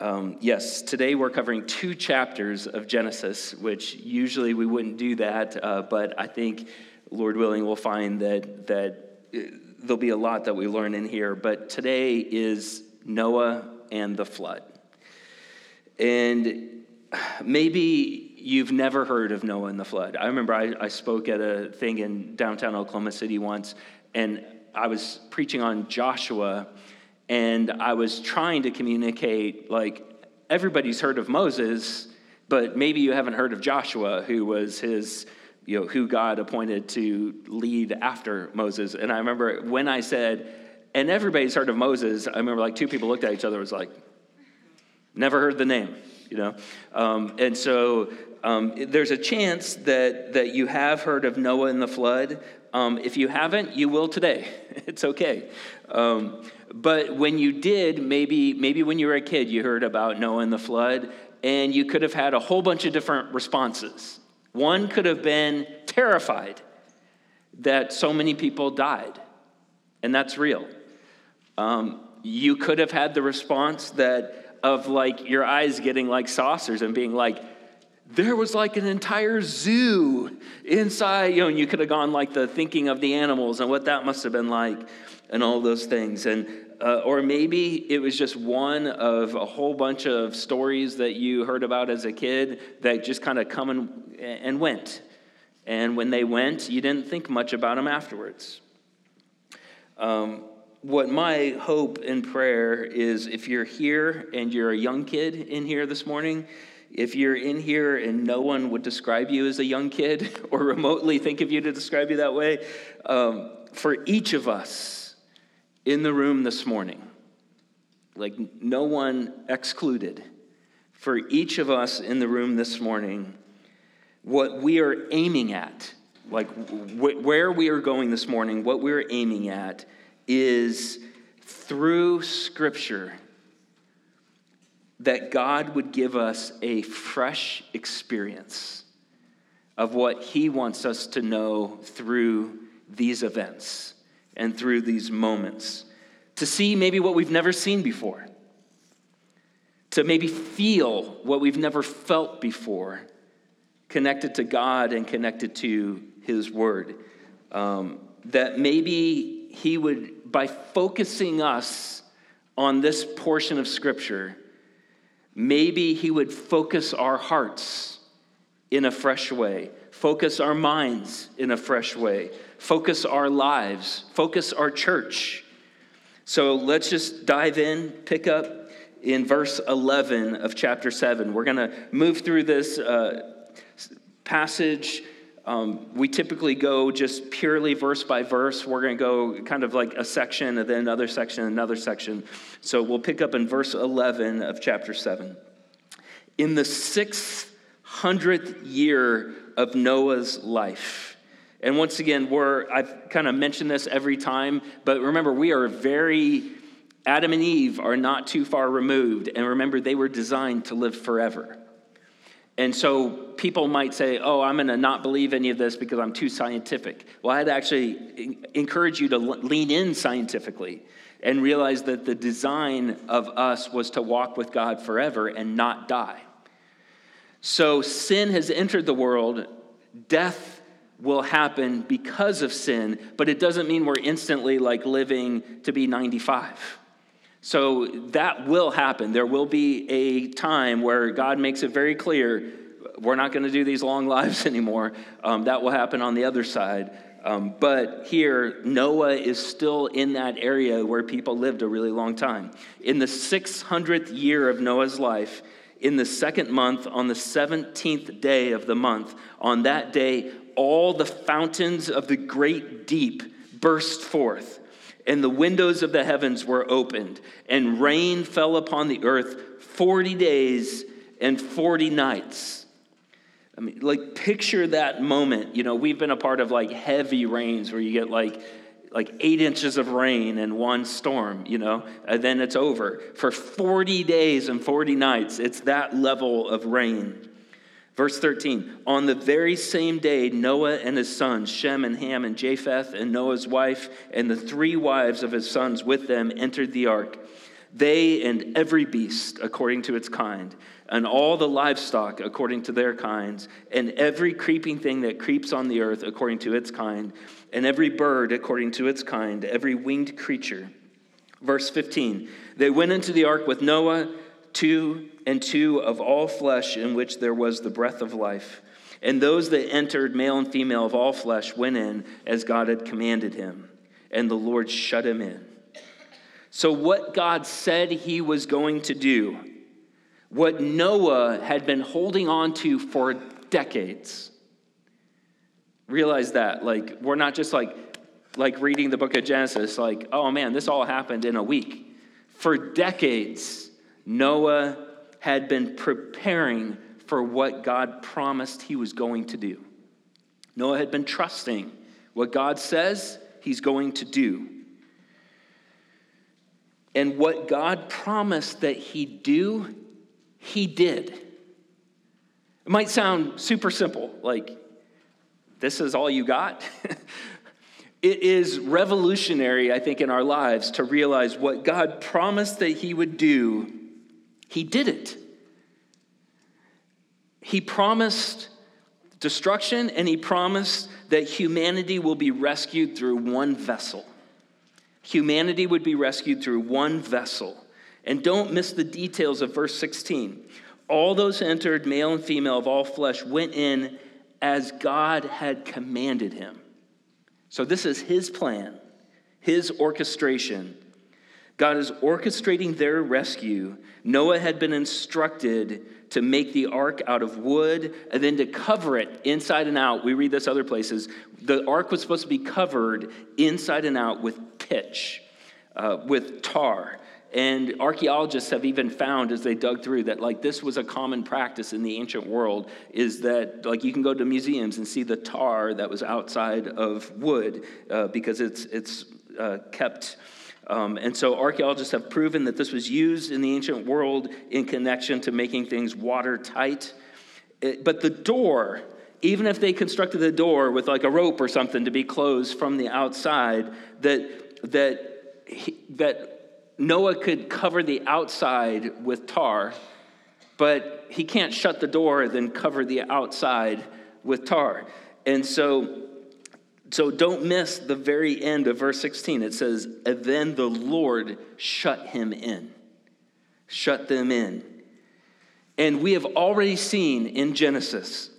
Um, yes, today we're covering two chapters of Genesis, which usually we wouldn't do that, uh, but I think, Lord willing, we'll find that, that uh, there'll be a lot that we learn in here. But today is Noah and the flood. And maybe you've never heard of Noah and the flood. I remember I, I spoke at a thing in downtown Oklahoma City once, and I was preaching on Joshua and I was trying to communicate like everybody's heard of Moses, but maybe you haven't heard of Joshua, who was his, you know, who God appointed to lead after Moses. And I remember when I said, and everybody's heard of Moses, I remember like two people looked at each other, was like, never heard the name, you know? Um, and so um, there's a chance that, that you have heard of Noah and the flood. Um, if you haven't, you will today. It's okay. Um, but when you did, maybe, maybe when you were a kid, you heard about Noah and the flood, and you could have had a whole bunch of different responses. One could have been terrified that so many people died, and that's real. Um, you could have had the response that of like your eyes getting like saucers and being like, there was like an entire zoo inside, you know, and you could have gone like the thinking of the animals and what that must have been like and all those things. And uh, or maybe it was just one of a whole bunch of stories that you heard about as a kid that just kind of come and, and went. And when they went, you didn't think much about them afterwards. Um, what my hope and prayer is if you're here and you're a young kid in here this morning, if you're in here and no one would describe you as a young kid or remotely think of you to describe you that way, um, for each of us, in the room this morning, like no one excluded, for each of us in the room this morning, what we are aiming at, like wh- where we are going this morning, what we're aiming at is through Scripture that God would give us a fresh experience of what He wants us to know through these events and through these moments, to see maybe what we've never seen before, to maybe feel what we've never felt before, connected to God and connected to His Word. Um, that maybe He would, by focusing us on this portion of Scripture, maybe He would focus our hearts in a fresh way, focus our minds in a fresh way, focus our lives, focus our church. So let's just dive in, pick up in verse 11 of chapter 7. We're going to move through this uh, passage. Um, we typically go just purely verse by verse. We're going to go kind of like a section and then another section, another section. So we'll pick up in verse 11 of chapter 7. In the sixth hundredth year of Noah's life, and once again, we're, I've kind of mentioned this every time, but remember, we are very, Adam and Eve are not too far removed. And remember, they were designed to live forever. And so people might say, oh, I'm going to not believe any of this because I'm too scientific. Well, I'd actually encourage you to lean in scientifically and realize that the design of us was to walk with God forever and not die. So sin has entered the world, death will happen because of sin, but it doesn't mean we're instantly like living to be 95. So that will happen. There will be a time where God makes it very clear we're not going to do these long lives anymore. Um, that will happen on the other side. Um, but here, Noah is still in that area where people lived a really long time. In the 600th year of Noah's life, in the second month, on the 17th day of the month, on that day, all the fountains of the great deep burst forth, and the windows of the heavens were opened, and rain fell upon the earth 40 days and 40 nights. I mean, like, picture that moment. You know, we've been a part of like heavy rains where you get like, like eight inches of rain in one storm, you know, and then it's over. For 40 days and 40 nights, it's that level of rain. Verse 13 On the very same day, Noah and his sons, Shem and Ham and Japheth, and Noah's wife, and the three wives of his sons with them entered the ark. they and every beast according to its kind, and all the livestock according to their kinds, and every creeping thing that creeps on the earth according to its kind, and every bird according to its kind, every winged creature. Verse 15 They went into the ark with Noah, two and two of all flesh, in which there was the breath of life. And those that entered, male and female of all flesh, went in as God had commanded him, and the Lord shut him in. So, what God said he was going to do, what Noah had been holding on to for decades, realize that. Like, we're not just like, like reading the book of Genesis, like, oh man, this all happened in a week. For decades, Noah had been preparing for what God promised he was going to do. Noah had been trusting what God says he's going to do. And what God promised that he'd do, he did. It might sound super simple, like, this is all you got. it is revolutionary, I think, in our lives to realize what God promised that he would do, he did it. He promised destruction and he promised that humanity will be rescued through one vessel humanity would be rescued through one vessel. And don't miss the details of verse 16. All those entered, male and female of all flesh, went in as God had commanded him. So this is his plan, his orchestration. God is orchestrating their rescue. Noah had been instructed to make the ark out of wood and then to cover it inside and out. We read this other places. The ark was supposed to be covered inside and out with pitch, uh, with tar. And archaeologists have even found as they dug through that like this was a common practice in the ancient world is that like you can go to museums and see the tar that was outside of wood uh, because it's it's uh, kept um, and so archaeologists have proven that this was used in the ancient world in connection to making things watertight. It, but the door, even if they constructed the door with like a rope or something to be closed from the outside, that that, he, that Noah could cover the outside with tar, but he can't shut the door, and then cover the outside with tar. And so, so don't miss the very end of verse 16. It says, then the Lord shut him in. Shut them in. And we have already seen in Genesis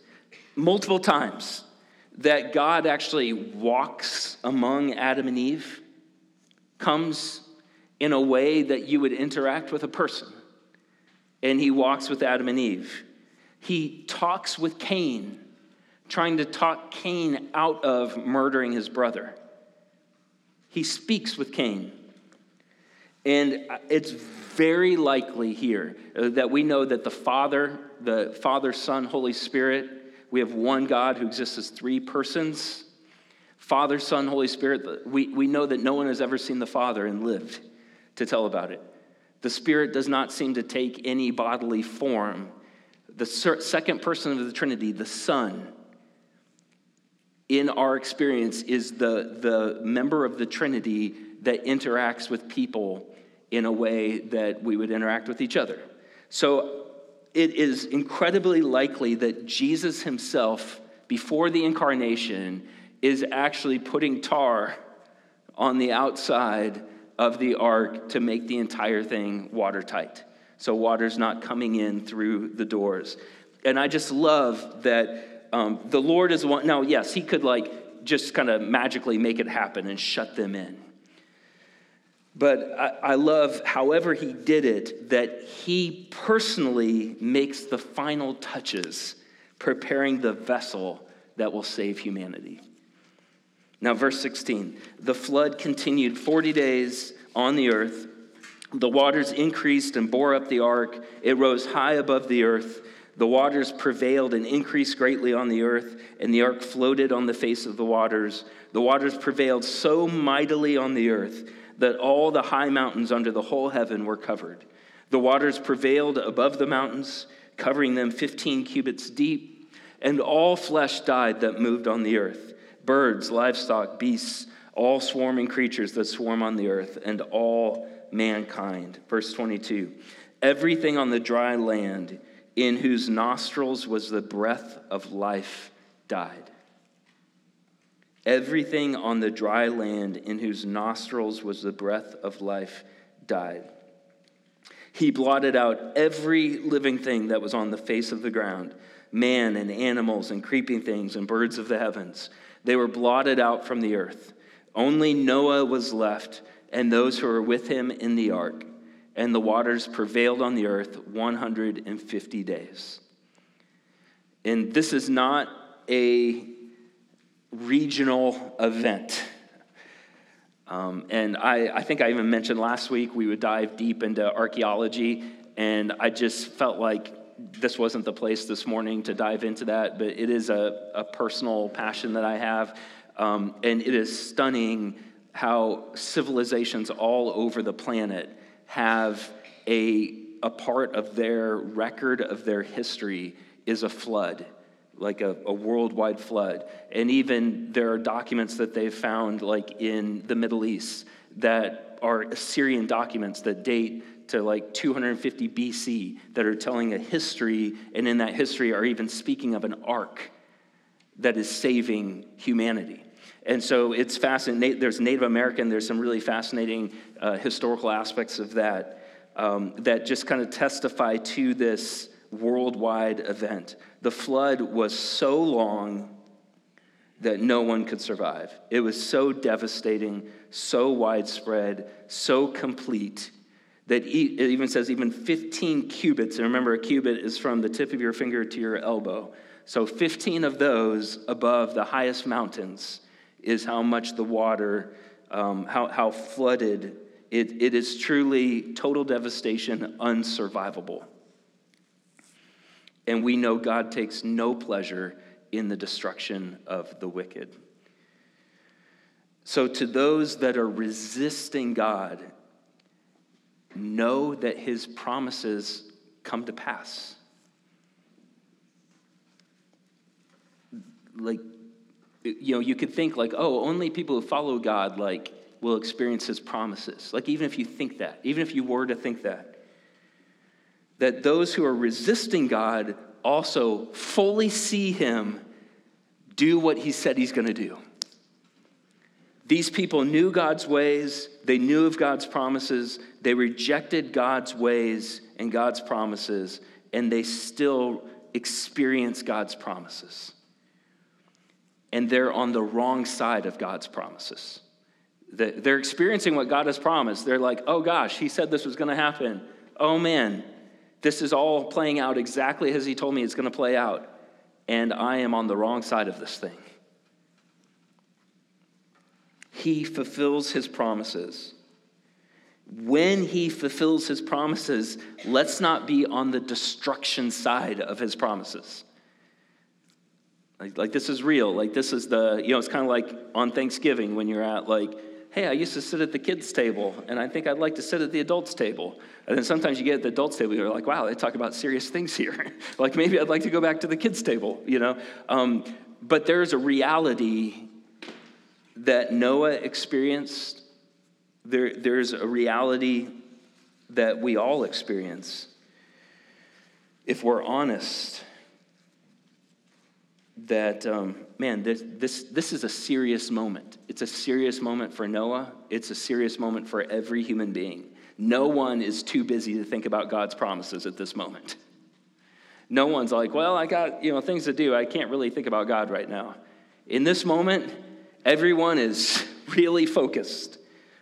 multiple times that God actually walks among Adam and Eve comes in a way that you would interact with a person. And he walks with Adam and Eve. He talks with Cain, trying to talk Cain out of murdering his brother. He speaks with Cain. And it's very likely here uh, that we know that the Father, the Father, Son, Holy Spirit, we have one God who exists as three persons. Father, Son, Holy Spirit, we, we know that no one has ever seen the Father and lived to tell about it. The Spirit does not seem to take any bodily form. The second person of the Trinity, the Son, in our experience, is the, the member of the Trinity that interacts with people in a way that we would interact with each other. So it is incredibly likely that Jesus himself, before the incarnation, is actually putting tar on the outside of the ark to make the entire thing watertight. So water's not coming in through the doors. And I just love that um, the Lord is one. Now, yes, he could like just kind of magically make it happen and shut them in. But I, I love, however, he did it, that he personally makes the final touches, preparing the vessel that will save humanity. Now, verse 16 the flood continued 40 days on the earth. The waters increased and bore up the ark. It rose high above the earth. The waters prevailed and increased greatly on the earth, and the ark floated on the face of the waters. The waters prevailed so mightily on the earth that all the high mountains under the whole heaven were covered. The waters prevailed above the mountains, covering them 15 cubits deep, and all flesh died that moved on the earth birds, livestock, beasts, all swarming creatures that swarm on the earth, and all mankind. Verse 22 Everything on the dry land in whose nostrils was the breath of life died. Everything on the dry land in whose nostrils was the breath of life died. He blotted out every living thing that was on the face of the ground man and animals and creeping things and birds of the heavens. They were blotted out from the earth. Only Noah was left and those who were with him in the ark, and the waters prevailed on the earth 150 days. And this is not a regional event. Um, and I, I think I even mentioned last week we would dive deep into archaeology, and I just felt like this wasn't the place this morning to dive into that, but it is a, a personal passion that I have. Um, and it is stunning how civilizations all over the planet have a, a part of their record of their history is a flood like a, a, worldwide flood. And even there are documents that they've found, like in the Middle East, that are Assyrian documents that date to like 250 BC that are telling a history, and in that history are even speaking of an ark that is saving humanity. And so it's fascinating. There's Native American, there's some really fascinating uh, historical aspects of that um, that just kind of testify to this worldwide event. The flood was so long that no one could survive. It was so devastating, so widespread, so complete that it even says even 15 cubits. And remember, a cubit is from the tip of your finger to your elbow. So 15 of those above the highest mountains is how much the water, um, how, how flooded. It, it is truly total devastation, unsurvivable. And we know God takes no pleasure in the destruction of the wicked. So, to those that are resisting God, know that his promises come to pass. Like, you know, you could think, like, oh, only people who follow God, like, will experience his promises. Like, even if you think that, even if you were to think that that those who are resisting God also fully see him do what he said he's going to do. These people knew God's ways, they knew of God's promises, they rejected God's ways and God's promises, and they still experience God's promises. And they're on the wrong side of God's promises. They're experiencing what God has promised. They're like, oh gosh, he said this was going to happen. Oh man, this is all playing out exactly as he told me it's going to play out. And I am on the wrong side of this thing. He fulfills his promises. When he fulfills his promises, let's not be on the destruction side of his promises. Like, like this is real. Like this is the, you know, it's kind of like on Thanksgiving when you're at like hey, I used to sit at the kids' table, and I think I'd like to sit at the adults' table. And then sometimes you get at the adults' table, you're like, wow, they talk about serious things here. like maybe I'd like to go back to the kids' table, you know? Um, but there's a reality that Noah experienced. There, there's a reality that we all experience. If we're honest, that, um, man, this, this, this is a serious moment. It's a serious moment for Noah. It's a serious moment for every human being. No one is too busy to think about God's promises at this moment. No one's like, well, I got you know things to do. I can't really think about God right now. In this moment, everyone is really focused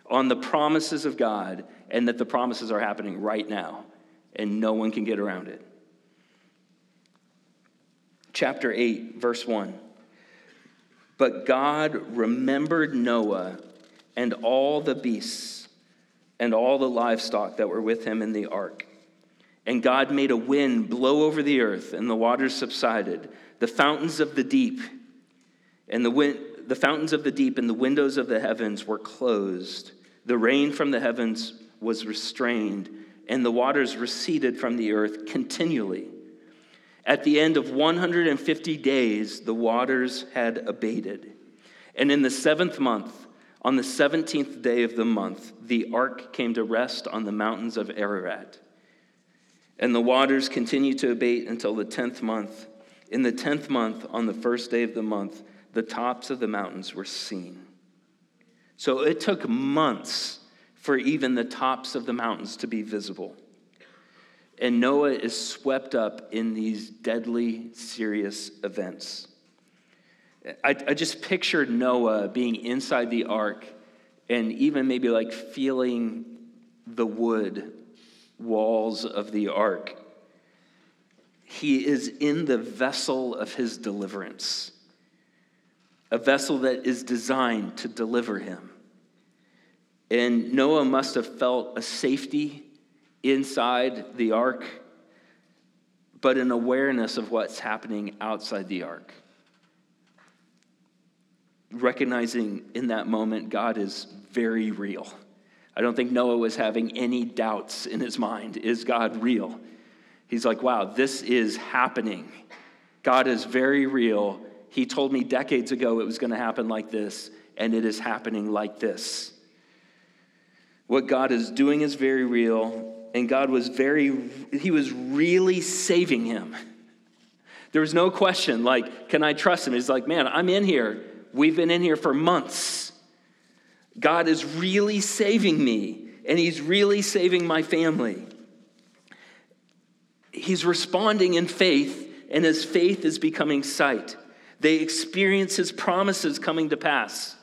on the promises of God and that the promises are happening right now, and no one can get around it chapter 8, verse 1. But God remembered Noah and all the beasts and all the livestock that were with him in the ark. And God made a wind blow over the earth, and the waters subsided. The fountains of the deep and the, wind, the fountains of the deep and the windows of the heavens were closed. The rain from the heavens was restrained, and the waters receded from the earth continually. At the end of 150 days, the waters had abated. And in the seventh month, On the 17th day of the month, the ark came to rest on the mountains of Ararat. And the waters continued to abate until the 10th month. In the 10th month, on the first day of the month, the tops of the mountains were seen. So it took months for even the tops of the mountains to be visible. And Noah is swept up in these deadly, serious events. I, I just pictured Noah being inside the ark and even maybe like feeling the wood walls of the ark. He is in the vessel of his deliverance, a vessel that is designed to deliver him. And Noah must have felt a safety inside the ark, but an awareness of what's happening outside the ark recognizing in that moment God is very real. I don't think Noah was having any doubts in his mind. Is God real? He's like, wow, this is happening. God is very real. He told me decades ago it was going to happen like this, and it is happening like this. What God is doing is very real, and God was very, he was really saving him. There was no question, like, can I trust him? He's like, man, I'm in here. We've been in here for months. God is really saving me, and He's really saving my family. He's responding in faith, and his faith is becoming sight. They experience his promises coming to pass.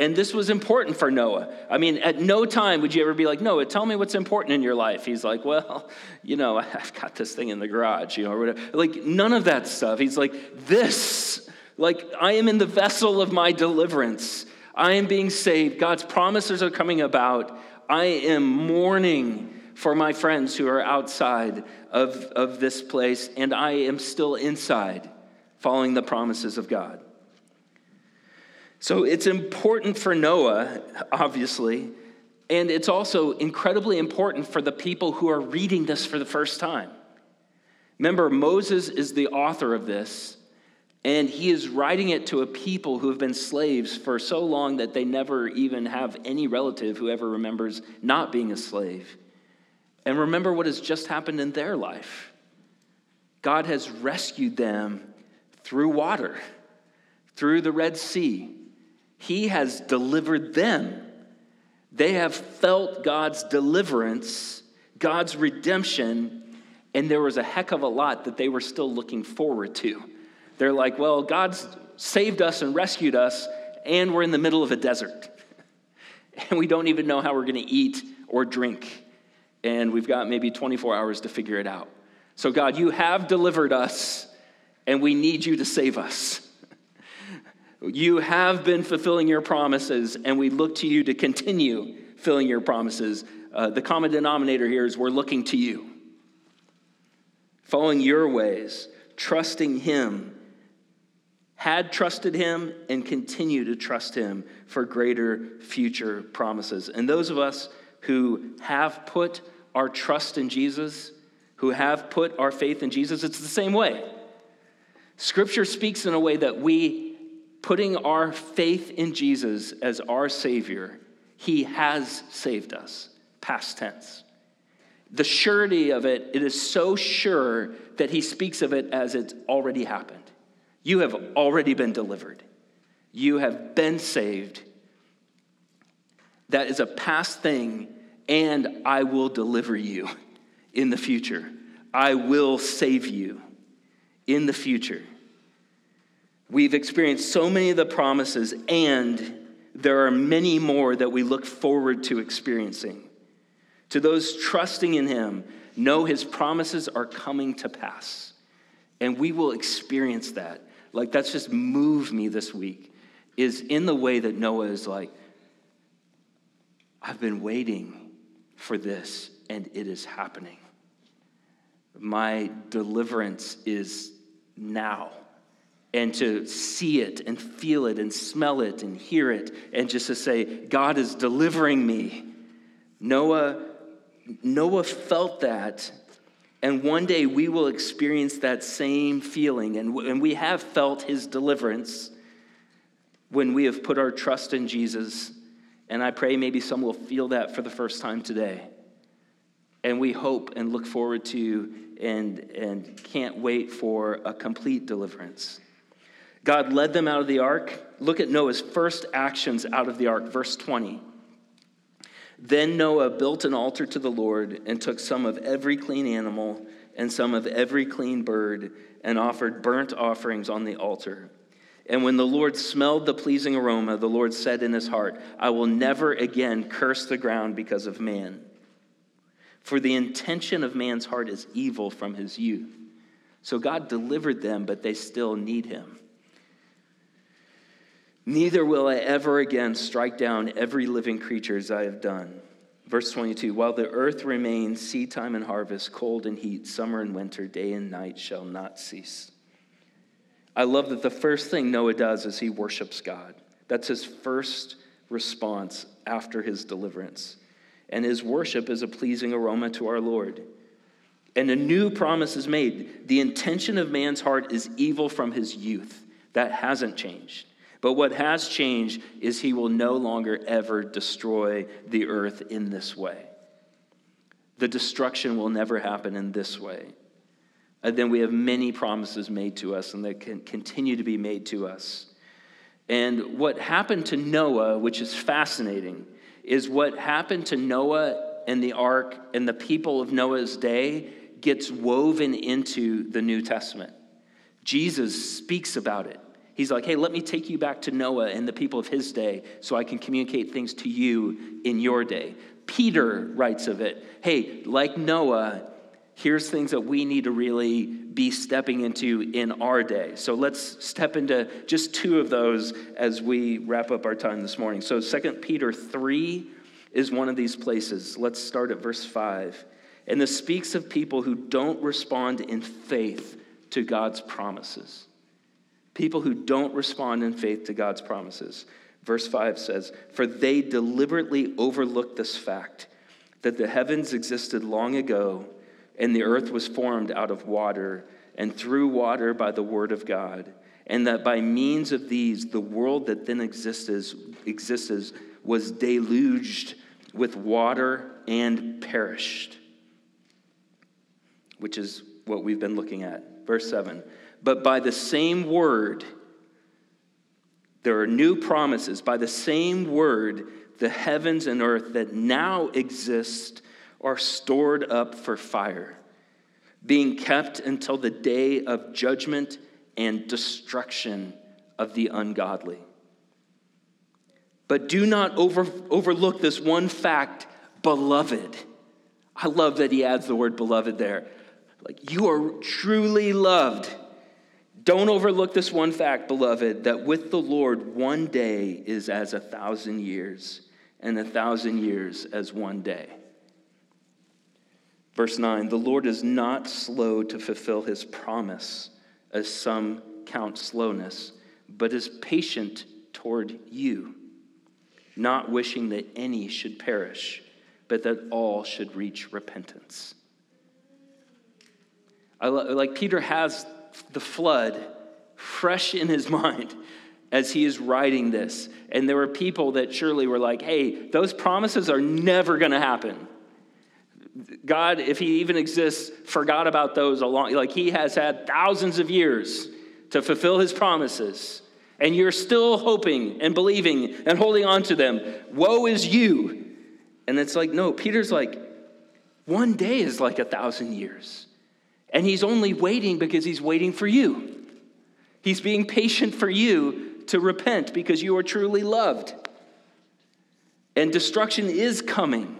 And this was important for Noah. I mean, at no time would you ever be like, Noah, tell me what's important in your life. He's like, well, you know, I've got this thing in the garage, you know, or whatever. Like, none of that stuff. He's like, this like, I am in the vessel of my deliverance. I am being saved. God's promises are coming about. I am mourning for my friends who are outside of, of this place, and I am still inside, following the promises of God. So it's important for Noah, obviously, and it's also incredibly important for the people who are reading this for the first time. Remember, Moses is the author of this. And he is writing it to a people who have been slaves for so long that they never even have any relative who ever remembers not being a slave. And remember what has just happened in their life. God has rescued them through water, through the Red Sea. He has delivered them. They have felt God's deliverance, God's redemption, and there was a heck of a lot that they were still looking forward to. They're like, well, God's saved us and rescued us, and we're in the middle of a desert. And we don't even know how we're going to eat or drink. And we've got maybe 24 hours to figure it out. So, God, you have delivered us, and we need you to save us. You have been fulfilling your promises, and we look to you to continue filling your promises. Uh, the common denominator here is we're looking to you, following your ways, trusting Him had trusted him and continue to trust him for greater future promises. And those of us who have put our trust in Jesus, who have put our faith in Jesus, it's the same way. Scripture speaks in a way that we, putting our faith in Jesus as our Savior, He has saved us, past tense. The surety of it, it is so sure that He speaks of it as it's already happened. You have already been delivered. You have been saved. That is a past thing, and I will deliver you in the future. I will save you in the future. We've experienced so many of the promises, and there are many more that we look forward to experiencing. To those trusting in Him, know His promises are coming to pass, and we will experience that like that's just moved me this week, is in the way that Noah is like, I've been waiting for this and it is happening. My deliverance is now. And to see it and feel it and smell it and hear it, and just to say, God is delivering me. Noah, Noah felt that and one day we will experience that same feeling. And, and we have felt his deliverance when we have put our trust in Jesus And I pray maybe some will feel that for the first time today. And we hope and look forward to and, and can't wait for a complete deliverance. God led them out of the ark. Look at Noah's first actions out of the ark, verse 20. Then Noah built an altar to the Lord and took some of every clean animal and some of every clean bird and offered burnt offerings on the altar. And when the Lord smelled the pleasing aroma, the Lord said in his heart, I will never again curse the ground because of man. For the intention of man's heart is evil from his youth. So God delivered them, but they still need him. Neither will I ever again strike down every living creature as I have done. Verse 22 While the earth remains, seed time and harvest, cold and heat, summer and winter, day and night shall not cease. I love that the first thing Noah does is he worships God. That's his first response after his deliverance. And his worship is a pleasing aroma to our Lord. And a new promise is made. The intention of man's heart is evil from his youth. That hasn't changed. But what has changed is he will no longer ever destroy the earth in this way. The destruction will never happen in this way. And then we have many promises made to us and that can continue to be made to us. And what happened to Noah, which is fascinating, is what happened to Noah and the ark and the people of Noah's day gets woven into the New Testament. Jesus speaks about it. He's like, hey, let me take you back to Noah and the people of his day so I can communicate things to you in your day. Peter writes of it. Hey, like Noah, here's things that we need to really be stepping into in our day. So let's step into just two of those as we wrap up our time this morning. So 2 Peter 3 is one of these places. Let's start at verse 5. And this speaks of people who don't respond in faith to God's promises. People who don't respond in faith to God's promises. Verse 5 says, For they deliberately overlooked this fact that the heavens existed long ago and the earth was formed out of water and through water by the word of God, and that by means of these the world that then existed, existed was deluged with water and perished. Which is what we've been looking at. Verse 7 but by the same word, there are new promises. By the same word, the heavens and earth that now exist are stored up for fire, being kept until the day of judgment and destruction of the ungodly. But do not over, overlook this one fact, beloved. I love that he adds the word beloved there. Like, you are truly loved. Don't overlook this one fact, beloved, that with the Lord, one day is as a thousand years, and a thousand years as one day. Verse 9 The Lord is not slow to fulfill his promise, as some count slowness, but is patient toward you, not wishing that any should perish, but that all should reach repentance. I, like Peter has the flood fresh in his mind as he is writing this. And there were people that surely were like, hey, those promises are never going to happen. God, if he even exists, forgot about those along. Like he has had thousands of years to fulfill his promises. And you're still hoping and believing and holding on to them. Woe is you. And it's like, no, Peter's like, one day is like a thousand years. And he's only waiting because he's waiting for you. He's being patient for you to repent because you are truly loved. And destruction is coming.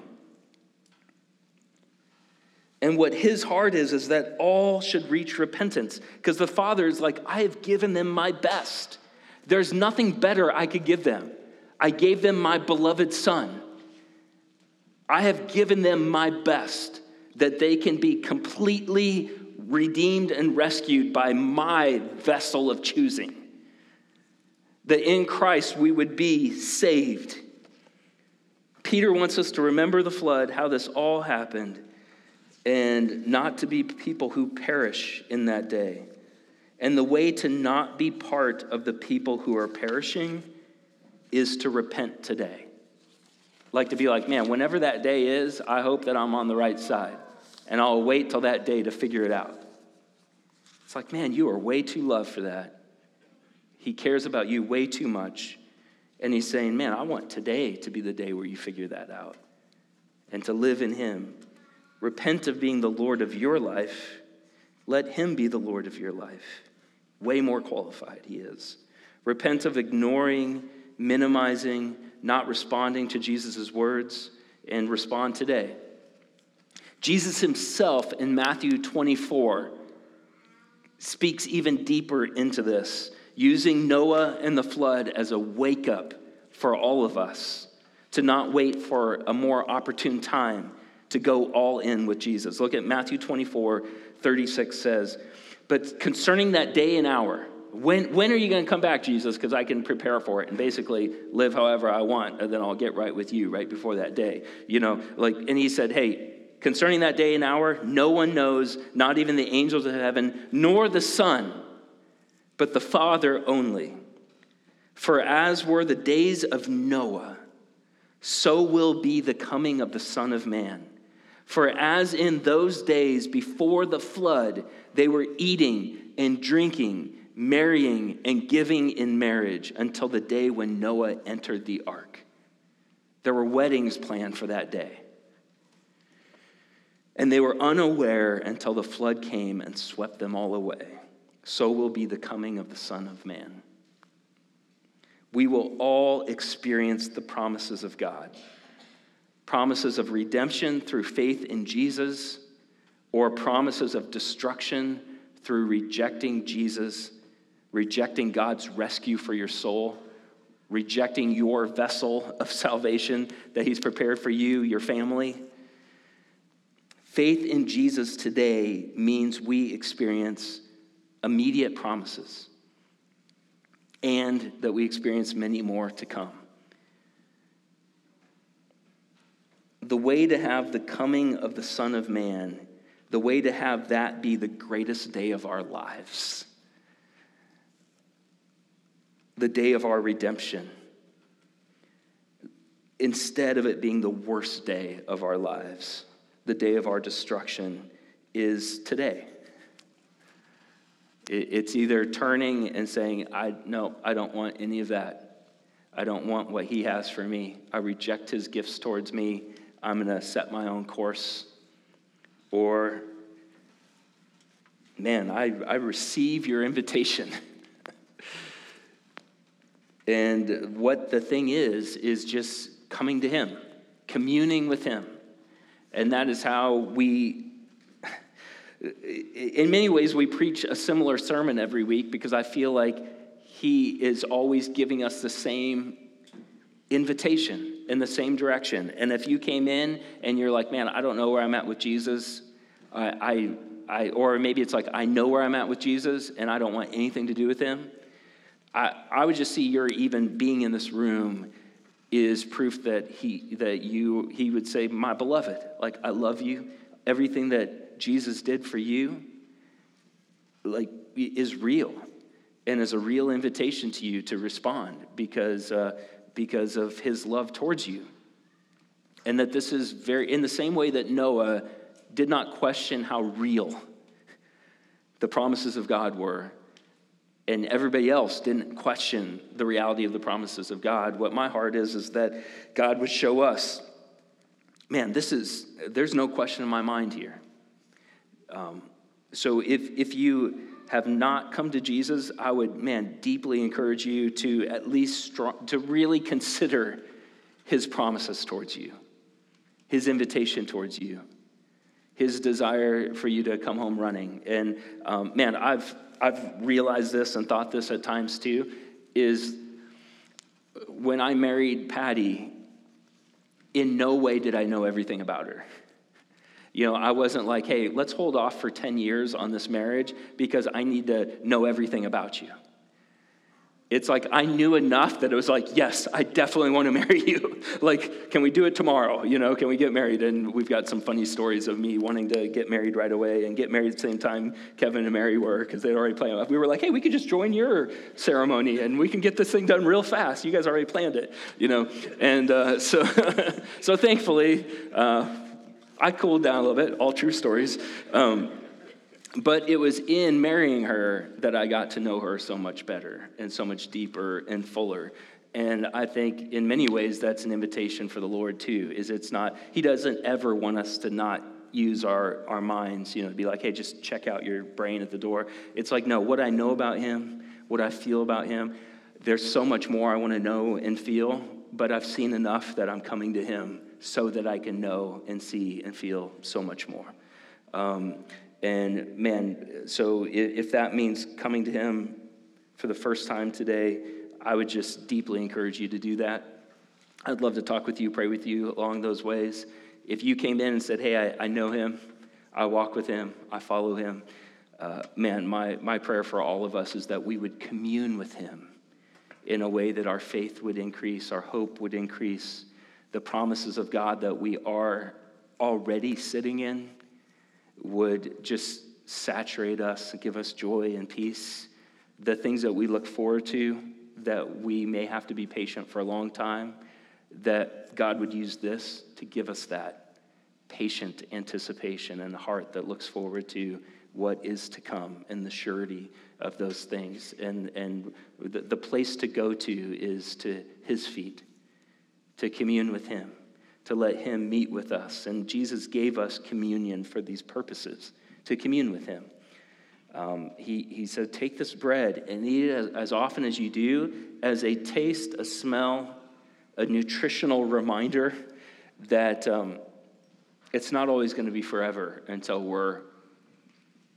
And what his heart is, is that all should reach repentance. Because the Father is like, I have given them my best. There's nothing better I could give them. I gave them my beloved Son. I have given them my best that they can be completely redeemed and rescued by my vessel of choosing. That in Christ we would be saved. Peter wants us to remember the flood, how this all happened, and not to be people who perish in that day. And the way to not be part of the people who are perishing is to repent today. Like to be like, man, whenever that day is, I hope that I'm on the right side. And I'll wait till that day to figure it out. It's like, man, you are way too loved for that. He cares about you way too much. And he's saying, man, I want today to be the day where you figure that out and to live in him. Repent of being the Lord of your life. Let him be the Lord of your life. Way more qualified he is. Repent of ignoring, minimizing, not responding to Jesus' words, and respond today. Jesus himself in Matthew 24 speaks even deeper into this, using Noah and the flood as a wake up for all of us to not wait for a more opportune time to go all in with Jesus. Look at Matthew 24 36 says, But concerning that day and hour, when, when are you going to come back, Jesus? Because I can prepare for it and basically live however I want, and then I'll get right with you right before that day. You know, like, and he said, Hey, concerning that day and hour, no one knows, not even the angels of heaven, nor the Son, but the Father only. For as were the days of Noah, so will be the coming of the Son of Man. For as in those days before the flood, they were eating and drinking, marrying and giving in marriage until the day when Noah entered the ark. There were weddings planned for that day. And they were unaware until the flood came and swept them all away. So will be the coming of the Son of Man. We will all experience the promises of God promises of redemption through faith in Jesus, or promises of destruction through rejecting Jesus, rejecting God's rescue for your soul, rejecting your vessel of salvation that He's prepared for you, your family. Faith in Jesus today means we experience immediate promises and that we experience many more to come. The way to have the coming of the Son of Man, the way to have that be the greatest day of our lives, the day of our redemption, instead of it being the worst day of our lives the day of our destruction is today. It's either turning and saying, I no, I don't want any of that. I don't want what he has for me. I reject his gifts towards me. I'm going to set my own course. Or, man, I, I receive your invitation. and what the thing is, is just coming to him, communing with him and that is how we, in many ways, we preach a similar sermon every week because I feel like he is always giving us the same invitation in the same direction. And if you came in and you're like, man, I don't know where I'm at with Jesus, I, I, I, or maybe it's like, I know where I'm at with Jesus and I don't want anything to do with him, I, I would just see your even being in this room is proof that he that you he would say my beloved like i love you. Everything that jesus did for you like is real and is a real invitation to you to respond because uh, because of his love towards you. And that this is very in the same way that noah did not question how real the promises of god were and everybody else didn't question the reality of the promises of God. What my heart is, is that God would show us, man, this is, there's no question in my mind here. Um, so if, if you have not come to Jesus, I would, man, deeply encourage you to at least strong, to really consider his promises towards you, his invitation towards you, his desire for you to come home running. And um, man, I've I've realized this and thought this at times too, is when I married Patty, in no way did I know everything about her. You know, I wasn't like, hey, let's hold off for 10 years on this marriage because I need to know everything about you. It's like I knew enough that it was like, yes, I definitely want to marry you. like, can we do it tomorrow? You know, can we get married? And we've got some funny stories of me wanting to get married right away and get married at the same time Kevin and Mary were because they'd already planned. It. We were like, hey, we could just join your ceremony and we can get this thing done real fast. You guys already planned it, you know. And uh, so, so thankfully, uh, I cooled down a little bit. All true stories. Um, but it was in marrying her that I got to know her so much better and so much deeper and fuller. And I think in many ways that's an invitation for the Lord too. Is it's not He doesn't ever want us to not use our our minds, you know, to be like, hey, just check out your brain at the door. It's like, no, what I know about Him, what I feel about Him, there's so much more I want to know and feel. But I've seen enough that I'm coming to Him so that I can know and see and feel so much more. Um, and man, so if that means coming to Him for the first time today, I would just deeply encourage you to do that. I'd love to talk with you, pray with you along those ways. If you came in and said, Hey, I, I know Him, I walk with Him, I follow Him, uh, man, my, my prayer for all of us is that we would commune with Him in a way that our faith would increase, our hope would increase, the promises of God that we are already sitting in would just saturate us give us joy and peace. The things that we look forward to, that we may have to be patient for a long time, that God would use this to give us that patient anticipation and the heart that looks forward to what is to come and the surety of those things. And, and the, the place to go to is to his feet, to commune with him to let Him meet with us. And Jesus gave us communion for these purposes, to commune with Him. Um, he, he said, Take this bread and eat it as, as often as you do, as a taste, a smell, a nutritional reminder that um, it's not always going to be forever until we're,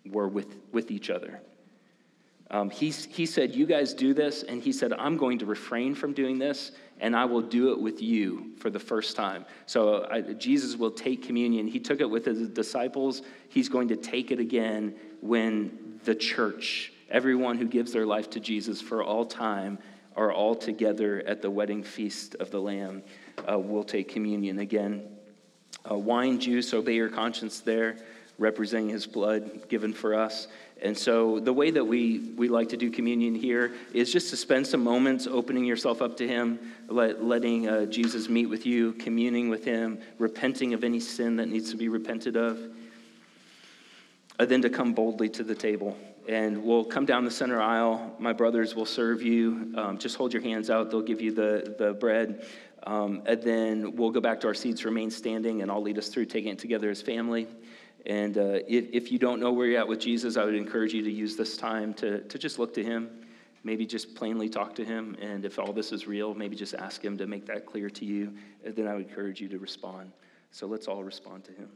we're with, with each other. Um, he, he said, You guys do this. And he said, I'm going to refrain from doing this, and I will do it with you for the first time. So I, Jesus will take communion. He took it with his disciples. He's going to take it again when the church, everyone who gives their life to Jesus for all time, are all together at the wedding feast of the Lamb, uh, will take communion again. Uh, wine, juice, obey your conscience there, representing his blood given for us. And so, the way that we, we like to do communion here is just to spend some moments opening yourself up to Him, let, letting uh, Jesus meet with you, communing with Him, repenting of any sin that needs to be repented of. And then to come boldly to the table. And we'll come down the center aisle. My brothers will serve you. Um, just hold your hands out, they'll give you the, the bread. Um, and then we'll go back to our seats, remain standing, and I'll lead us through taking it together as family. And uh, if, if you don't know where you're at with Jesus, I would encourage you to use this time to, to just look to Him, maybe just plainly talk to Him. And if all this is real, maybe just ask Him to make that clear to you. And then I would encourage you to respond. So let's all respond to Him.